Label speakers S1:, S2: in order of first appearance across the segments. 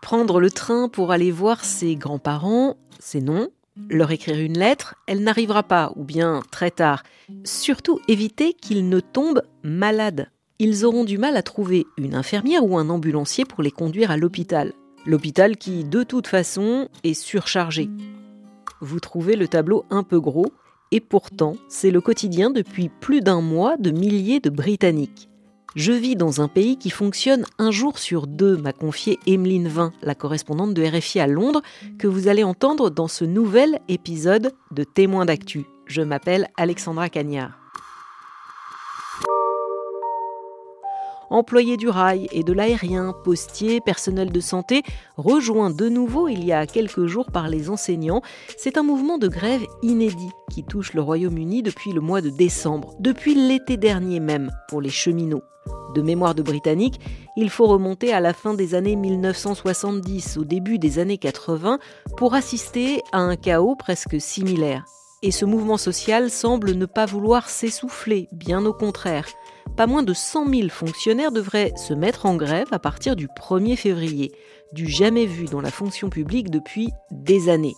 S1: Prendre le train pour aller voir ses grands-parents, c'est non. Leur écrire une lettre, elle n'arrivera pas, ou bien très tard. Surtout éviter qu'ils ne tombent malades. Ils auront du mal à trouver une infirmière ou un ambulancier pour les conduire à l'hôpital. L'hôpital qui, de toute façon, est surchargé. Vous trouvez le tableau un peu gros, et pourtant, c'est le quotidien depuis plus d'un mois de milliers de Britanniques. Je vis dans un pays qui fonctionne un jour sur deux, m'a confié Emeline Vin, la correspondante de RFI à Londres, que vous allez entendre dans ce nouvel épisode de Témoins d'actu. Je m'appelle Alexandra Cagnard. Employés du rail et de l'aérien, postiers, personnel de santé, rejoint de nouveau il y a quelques jours par les enseignants. C'est un mouvement de grève inédit qui touche le Royaume-Uni depuis le mois de décembre, depuis l'été dernier même, pour les cheminots. De mémoire de Britannique, il faut remonter à la fin des années 1970, au début des années 80, pour assister à un chaos presque similaire. Et ce mouvement social semble ne pas vouloir s'essouffler, bien au contraire pas moins de 100 000 fonctionnaires devraient se mettre en grève à partir du 1er février, du jamais vu dans la fonction publique depuis des années.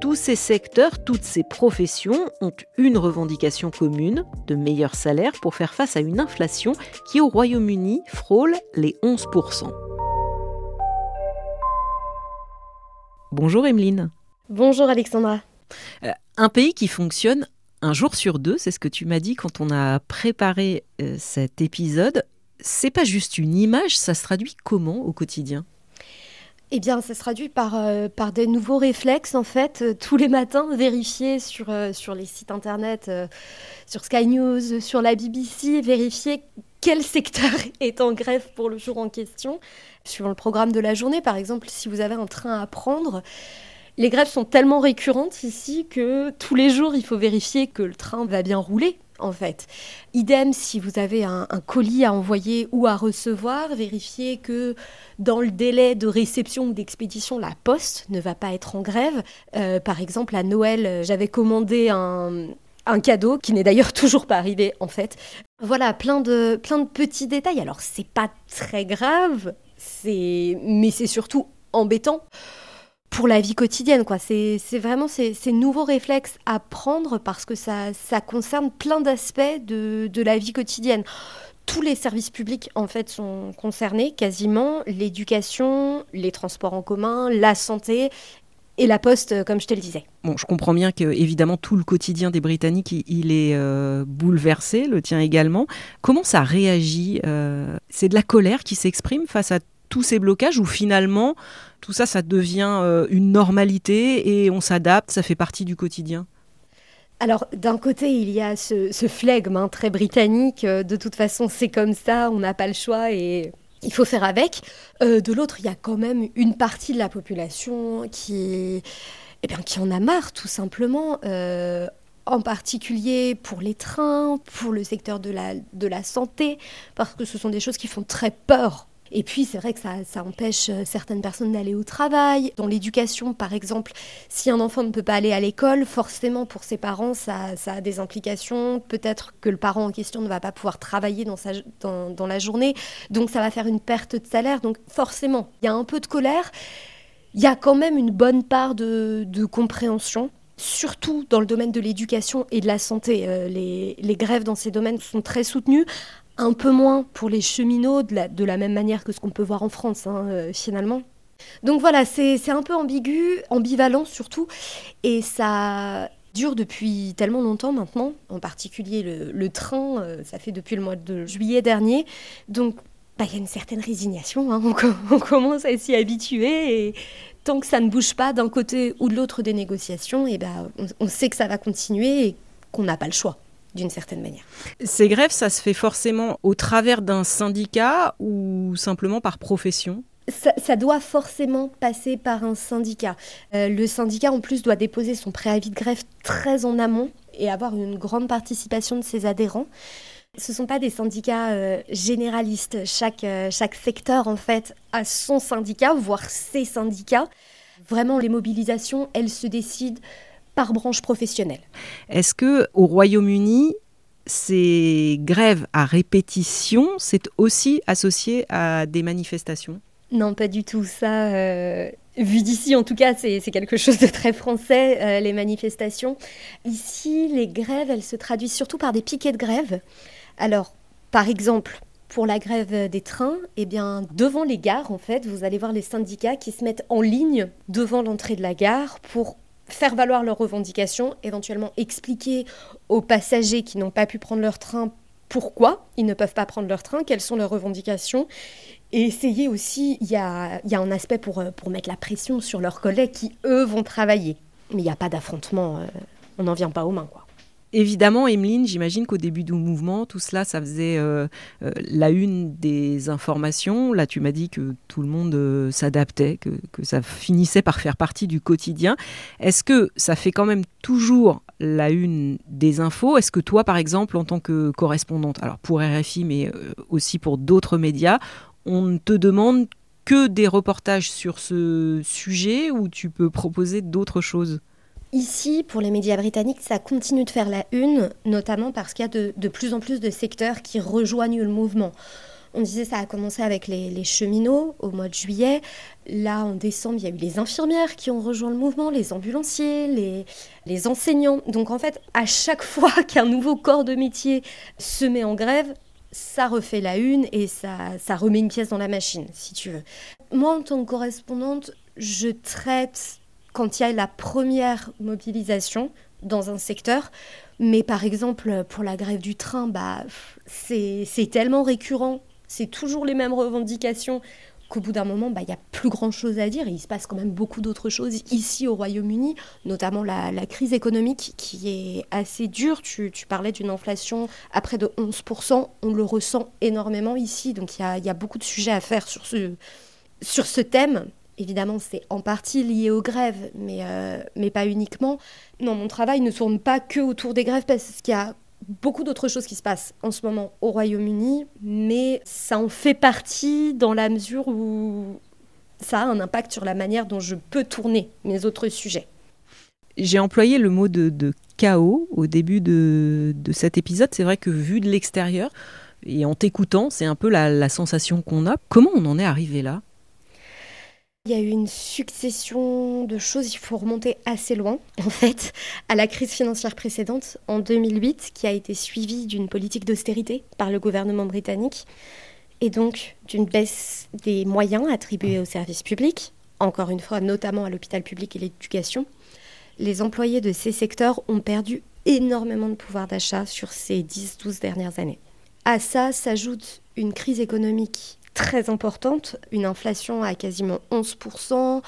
S1: Tous ces secteurs, toutes ces professions ont une revendication commune, de meilleurs salaires pour faire face à une inflation qui au Royaume-Uni frôle les 11%. Bonjour Emeline.
S2: Bonjour Alexandra.
S1: Euh, un pays qui fonctionne un jour sur deux, c'est ce que tu m'as dit quand on a préparé euh, cet épisode. C'est pas juste une image, ça se traduit comment au quotidien?
S2: Eh bien, ça se traduit par, euh, par des nouveaux réflexes, en fait. Euh, tous les matins, vérifier sur, sur les sites internet, sur Sky News, sur la BBC, vérifier quel secteur est en grève pour le jour en question. Suivant le programme de la journée, par exemple, si vous avez un train à prendre, les grèves sont tellement récurrentes ici que tous les jours, il faut vérifier que le train va bien rouler. En fait. Idem si vous avez un, colis à envoyer ou à recevoir, vérifiez que dans le délai de réception ou d'expédition, la poste ne va pas être en grève. Euh, par exemple, à Noël, j'avais commandé un, cadeau qui n'est d'ailleurs toujours pas arrivé en fait. Voilà, plein de, plein de petits détails. Alors c'est pas très grave, mais c'est surtout embêtant pour la vie quotidienne. quoi. C'est vraiment ces, nouveaux réflexes à prendre parce que ça, ça concerne plein d'aspects de, la vie quotidienne tous les services publics en fait sont concernés quasiment l'éducation, les transports en commun, la santé et la poste, comme je te le disais.
S1: Bon, je comprends bien que évidemment tout le quotidien des Britanniques il, est euh, bouleversé, le tien également. Comment ça réagit euh, C'est de la colère qui s'exprime face à tous ces blocages ou finalement tout ça, ça devient euh, une normalité et on s'adapte, ça fait partie du quotidien
S2: alors, d'un côté, il y a ce, flegme hein, très britannique. Euh, de toute façon, c'est comme ça, on n'a pas le choix et il faut faire avec. Euh, de l'autre, il y a quand même une partie de la population qui, eh bien, qui en a marre, tout simplement. en particulier pour les trains, pour le secteur de la, de la santé, parce que ce sont des choses qui font très peur et puis, c'est vrai que ça, empêche euh, certaines personnes d'aller au travail. Dans l'éducation, par exemple, si un enfant ne peut pas aller à l'école, forcément, pour ses parents, ça, a des implications. Peut-être que le parent en question ne va pas pouvoir travailler dans, la journée. Donc, ça va faire une perte de salaire. Donc, forcément, il y a un peu de colère. Il y a quand même une bonne part de, compréhension surtout dans le domaine de l'éducation et de la santé. Euh, les, grèves dans ces domaines sont très soutenues un peu moins pour les cheminots, de la, même manière que ce qu'on peut voir en France, hein, euh, finalement. Donc voilà, c'est un peu ambigu, ambivalent surtout, et ça dure depuis tellement longtemps maintenant, en particulier le, train, euh, ça fait depuis le mois de juillet dernier, donc bah, il y a une certaine résignation, hein. on, commence à s'y habituer, et tant que ça ne bouge pas d'un côté ou de l'autre des négociations, et bah, on sait que ça va continuer et qu'on n'a pas le choix d'une certaine manière.
S1: Ces grèves, ça se fait forcément au travers d'un syndicat ou simplement par profession?
S2: Ça, doit forcément passer par un syndicat. Euh, le syndicat, en plus, doit déposer son préavis de grève très en amont et avoir une grande participation de ses adhérents. Ce ne sont pas des syndicats euh, généralistes. Chaque, euh, chaque secteur, en fait, a son syndicat, voire ses syndicats. Vraiment, les mobilisations, elles se décident par branche professionnelle.
S1: Est-ce que au Royaume-Uni, ces grèves à répétition, c'est aussi associé à des manifestations?
S2: Non, pas du tout. Ça, euh, vu d'ici, en tout cas, c'est quelque chose de très français, euh, les manifestations. Ici, les grèves, elles se traduisent surtout par des piquets de grève. Alors, par exemple, pour la grève des trains, eh bien, devant les gares, en fait, vous allez voir les syndicats qui se mettent en ligne devant l'entrée de la gare pour faire valoir leurs revendications, éventuellement expliquer aux passagers qui n'ont pas pu prendre leur train pourquoi ils ne peuvent pas prendre leur train, quelles sont leurs revendications, et essayer aussi, il y a, un aspect pour, pour mettre la pression sur leurs collègues qui, eux, vont travailler. Mais il n'y a pas d'affrontement, euh, on n'en vient pas aux mains, quoi.
S1: Évidemment, Emeline, j'imagine qu'au début du mouvement, tout cela, ça faisait euh, euh, la une des informations. Là, tu m'as dit que tout le monde euh, s'adaptait, que, que, ça finissait par faire partie du quotidien. Est-ce que ça fait quand même toujours la une des infos? Est-ce que toi, par exemple, en tant que correspondante, alors pour RFI, mais aussi pour d'autres médias, on ne te demande que des reportages sur ce sujet ou tu peux proposer d'autres choses?
S2: Ici, pour les médias britanniques, ça continue de faire la une, notamment parce qu'il y a de, plus en plus de secteurs qui rejoignent le mouvement. On disait ça a commencé avec les, cheminots au mois de juillet. Là, en décembre, il y a eu les infirmières qui ont rejoint le mouvement, les ambulanciers, les, enseignants. Donc en fait, à chaque fois qu'un nouveau corps de métier se met en grève, ça refait la une et ça remet une pièce dans la machine, si tu veux. Moi, en tant que correspondante, je traite quand il y a la première mobilisation dans un secteur. Mais par exemple, pour la grève du train, bah, c'est tellement récurrent, c'est toujours les mêmes revendications qu'au bout d'un moment, bah, il n'y a plus grand-chose à dire. il se passe quand même beaucoup d'autres choses ici au Royaume-Uni, notamment la, crise économique qui est assez dure. Tu, parlais d'une inflation à près de 11%. On le ressent énormément ici. Donc il y a, beaucoup de sujets à faire sur ce, sur ce thème. Évidemment, c'est en partie lié aux grèves, mais, euh, mais pas uniquement. Non, mon travail ne tourne pas que autour des grèves parce qu'il y a beaucoup d'autres choses qui se passent en ce moment au Royaume-Uni, mais ça en fait partie dans la mesure où ça a un impact sur la manière dont je peux tourner mes autres sujets.
S1: J'ai employé le mot de, chaos au début de, cet épisode. C'est vrai que vu de l'extérieur et en t'écoutant, c'est un peu la sensation qu'on a. Comment on en est arrivé là?
S2: Il y a eu une succession de choses, il faut remonter assez loin, en fait, à la crise financière précédente, en 2008, qui a été suivie d'une politique d'austérité par le gouvernement britannique, et donc d'une baisse des moyens attribués aux services publics, encore une fois, notamment à l'hôpital public et l'éducation. Les employés de ces secteurs ont perdu énormément de pouvoir d'achat sur ces 10-12 dernières années. À ça s'ajoute une crise économique très importante, une inflation à quasiment 11%.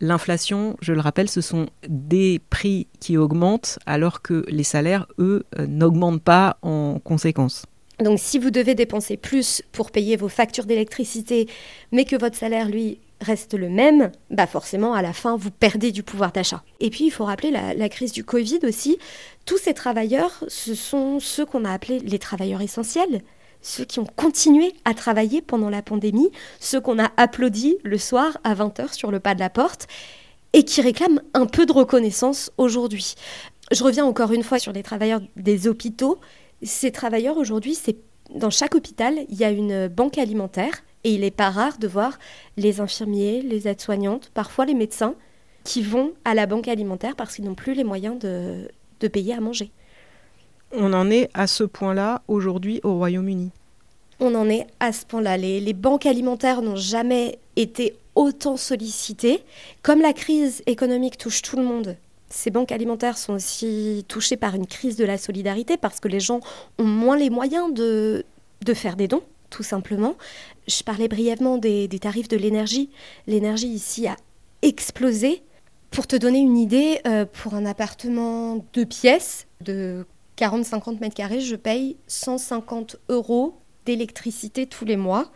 S1: L'inflation, je le rappelle, ce sont des prix qui augmentent alors que les salaires, eux, euh, n'augmentent pas en conséquence.
S2: Donc si vous devez dépenser plus pour payer vos factures d'électricité, mais que votre salaire, lui, reste le même, bah forcément, à la fin, vous perdez du pouvoir d'achat. Et puis, il faut rappeler la, la, crise du Covid aussi. Tous ces travailleurs, ce sont ceux qu'on a appelés les travailleurs essentiels ceux qui ont continué à travailler pendant la pandémie, ceux qu'on a applaudis le soir à 20h sur le pas de la porte et qui réclament un peu de reconnaissance aujourd'hui. Je reviens encore une fois sur les travailleurs des hôpitaux. Ces travailleurs aujourd'hui, c'est dans chaque hôpital, il y a une banque alimentaire et il n'est pas rare de voir les infirmiers, les aides-soignantes, parfois les médecins qui vont à la banque alimentaire parce qu'ils n'ont plus les moyens de, de payer à manger.
S1: On en est à ce point-là aujourd'hui au Royaume-Uni.
S2: On en est à ce point-là. Les, banques alimentaires n'ont jamais été autant sollicitées. Comme la crise économique touche tout le monde, ces banques alimentaires sont aussi touchées par une crise de la solidarité parce que les gens ont moins les moyens de, faire des dons, tout simplement. Je parlais brièvement des, tarifs de l'énergie. L'énergie ici a explosé. Pour te donner une idée, euh, pour un appartement de pièces de 40-50 mètres carrés, je paye 150 euros d'électricité tous les mois.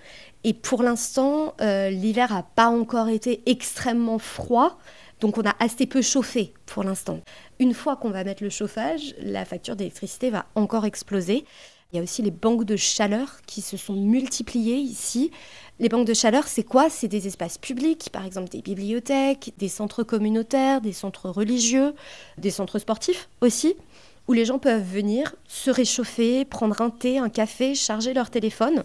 S2: Et pour l'instant, euh, l'hiver n'a pas encore été extrêmement froid, donc on a assez peu chauffé pour l'instant. Une fois qu'on va mettre le chauffage, la facture d'électricité va encore exploser. Il y a aussi les banques de chaleur qui se sont multipliées ici. Les banques de chaleur, c'est quoi? C'est des espaces publics, par exemple des bibliothèques, des centres communautaires, des centres religieux, des centres sportifs aussi où les gens peuvent venir se réchauffer, prendre un thé, un café, charger leur téléphone.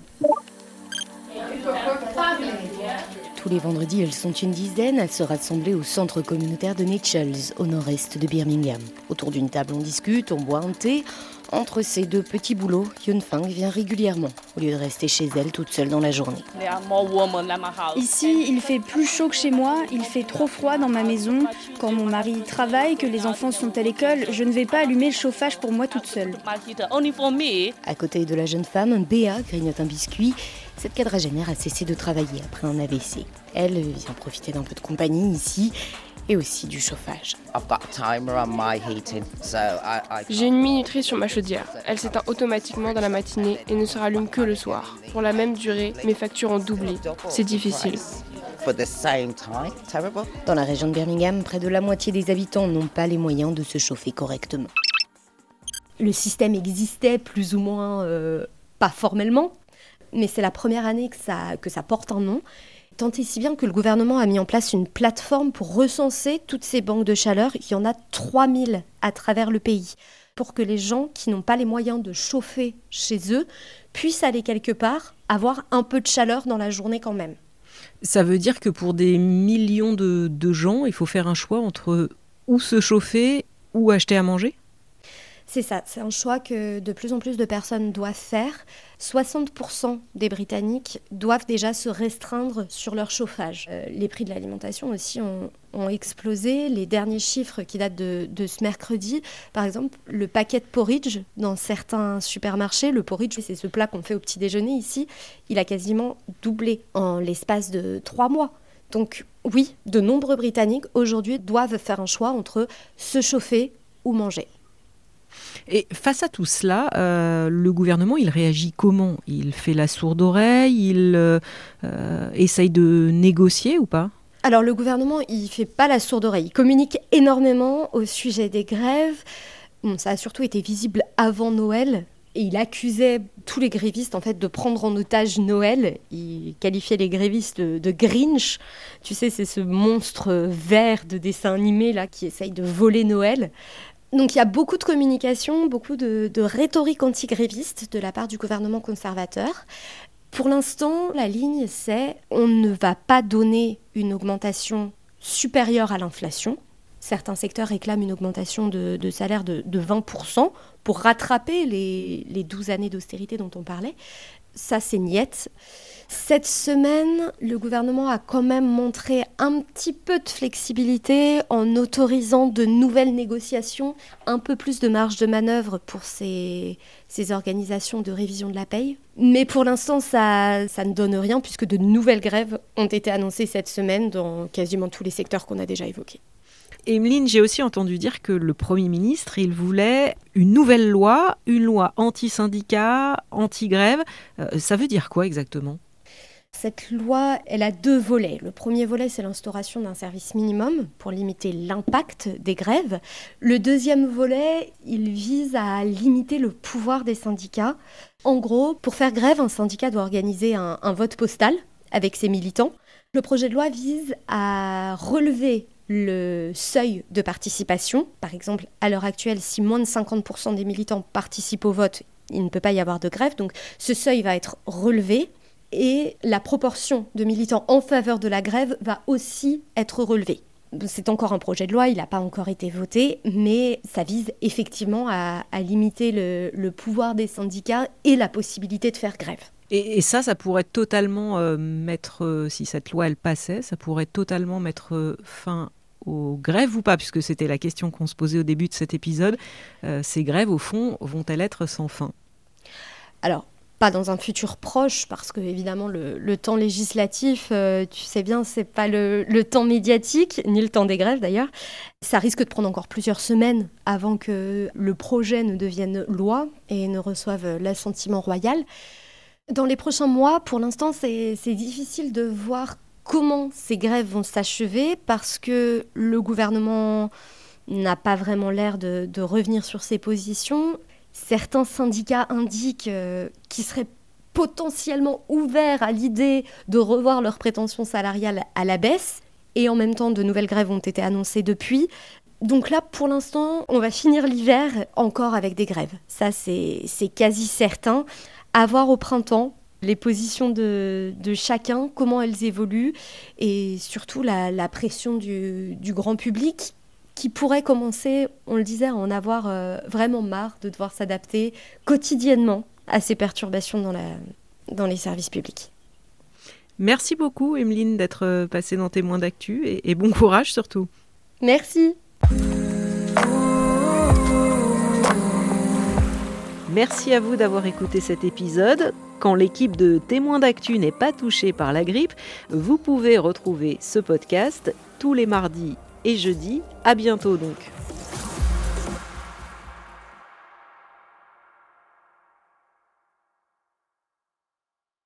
S3: Tous les vendredis, elles sont une dizaine à se rassembler au centre communautaire de Mitchells, au nord-est de Birmingham. Autour d'une table, on discute, on boit un thé. Entre ces deux petits boulots, Yun Fang vient régulièrement, au lieu de rester chez elle toute seule dans la journée.
S4: Ici, il fait plus chaud que chez moi, il fait trop froid dans ma maison. Quand mon mari travaille, que les enfants sont à l'école, je ne vais pas allumer le chauffage pour moi toute seule.
S3: À côté de la jeune femme, Béa grignote un biscuit. Cette quadragénaire a cessé de travailler après un AVC. Elle vient profiter d'un peu de compagnie ici et aussi du chauffage.
S5: J'ai une minuterie sur ma chaudière. Elle s'éteint automatiquement dans la matinée et ne se rallume que le soir. Pour la même durée, mes factures ont doublé. C'est difficile.
S3: Dans la région de Birmingham, près de la moitié des habitants n'ont pas les moyens de se chauffer correctement.
S2: Le système existait plus ou moins, euh, pas formellement, mais c'est la première année que ça, que ça porte un nom. Tant et si bien que le gouvernement a mis en place une plateforme pour recenser toutes ces banques de chaleur. Il y en a 3000 à travers le pays pour que les gens qui n'ont pas les moyens de chauffer chez eux puissent aller quelque part, avoir un peu de chaleur dans la journée quand même.
S1: Ça veut dire que pour des millions de, de gens, il faut faire un choix entre où se chauffer ou acheter à manger?
S2: C'est ça, c'est un choix que de plus en plus de personnes doivent faire. 60% des Britanniques doivent déjà se restreindre sur leur chauffage. Euh, les prix de l'alimentation aussi ont, explosé. Les derniers chiffres qui datent de, ce mercredi, par exemple, le paquet de porridge dans certains supermarchés, le porridge, c'est ce plat qu'on fait au petit déjeuner ici, il a quasiment doublé en l'espace de trois mois. Donc oui, de nombreux Britanniques aujourd'hui doivent faire un choix entre se chauffer ou manger.
S1: Et face à tout cela, euh, le gouvernement, il réagit comment? Il fait la sourde oreille Il euh, euh, essaye de négocier ou pas?
S2: Alors le gouvernement, il fait pas la sourde oreille. Il communique énormément au sujet des grèves. ça a surtout été visible avant Noël. Et il accusait tous les grévistes en fait de prendre en otage Noël. Il qualifiait les grévistes de, de Grinch. Tu sais, c'est ce monstre vert de dessin animé là qui essaye de voler Noël. Donc il y a beaucoup de communication, beaucoup de, rhétorique anti-gréviste de la part du gouvernement conservateur. Pour l'instant, la ligne, c'est on ne va pas donner une augmentation supérieure à l'inflation. Certains secteurs réclament une augmentation de, salaire de, 20% pour rattraper les, les 12 années d'austérité dont on parlait. Ça, c'est niette. Cette semaine, le gouvernement a quand même montré un petit peu de flexibilité en autorisant de nouvelles négociations, un peu plus de marge de manœuvre pour ces, organisations de révision de la paye. Mais pour l'instant, ça, ne donne rien puisque de nouvelles grèves ont été annoncées cette semaine dans quasiment tous les secteurs qu'on a déjà évoqués.
S1: Emeline, j'ai aussi entendu dire que le Premier ministre, il voulait une nouvelle loi, une loi anti-syndicat, anti-grève. Euh, ça veut dire quoi exactement?
S2: Cette loi, elle a deux volets. Le premier volet, c'est l'instauration d'un service minimum pour limiter l'impact des grèves. Le deuxième volet, il vise à limiter le pouvoir des syndicats. En gros, pour faire grève, un syndicat doit organiser un, vote postal avec ses militants. Le projet de loi vise à relever le seuil de participation. Par exemple, à l'heure actuelle, si moins de 50% des militants participent au vote, il ne peut pas y avoir de grève. Donc ce seuil va être relevé et la proportion de militants en faveur de la grève va aussi être relevée. C'est encore un projet de loi, il n'a pas encore été voté, mais ça vise effectivement à, limiter le, pouvoir des syndicats et la possibilité de faire grève.
S1: Et, ça, ça pourrait totalement euh, mettre, euh, si cette loi elle passait, ça pourrait totalement mettre euh, fin aux grèves ou pas, puisque c'était la question qu'on se posait au début de cet épisode. ces grèves, au fond, vont-elles être sans fin?
S2: Alors, pas dans un futur proche, parce que évidemment le, temps législatif, euh, tu sais bien, c'est pas le, temps médiatique, ni le temps des grèves d'ailleurs. Ça risque de prendre encore plusieurs semaines avant que le projet ne devienne loi et ne reçoive l'assentiment royal. Dans les prochains mois, pour l'instant, c'est difficile de voir comment ces grèves vont s'achever parce que le gouvernement n'a pas vraiment l'air de, de revenir sur ses positions certains syndicats indiquent euh, qu'ils seraient potentiellement ouverts à l'idée de revoir leurs prétentions salariales à la baisse, et en même temps de nouvelles grèves ont été annoncées depuis. Donc là, pour l'instant, on va finir l'hiver encore avec des grèves. Ça, c'est quasi certain. À voir au printemps les positions de, chacun, comment elles évoluent, et surtout la, pression du, grand public qui pourrait commencer, on le disait, à en avoir euh, vraiment marre de devoir s'adapter quotidiennement à ces perturbations dans, la, dans les services publics.
S1: Merci beaucoup, Emeline, d'être passée dans Témoins d'actu et, et bon courage surtout.
S2: Merci.
S1: Merci à vous d'avoir écouté cet épisode. Quand l'équipe de témoins d'actu n'est pas touchée par la grippe, vous pouvez retrouver ce podcast tous les mardis et jeudis. À bientôt donc.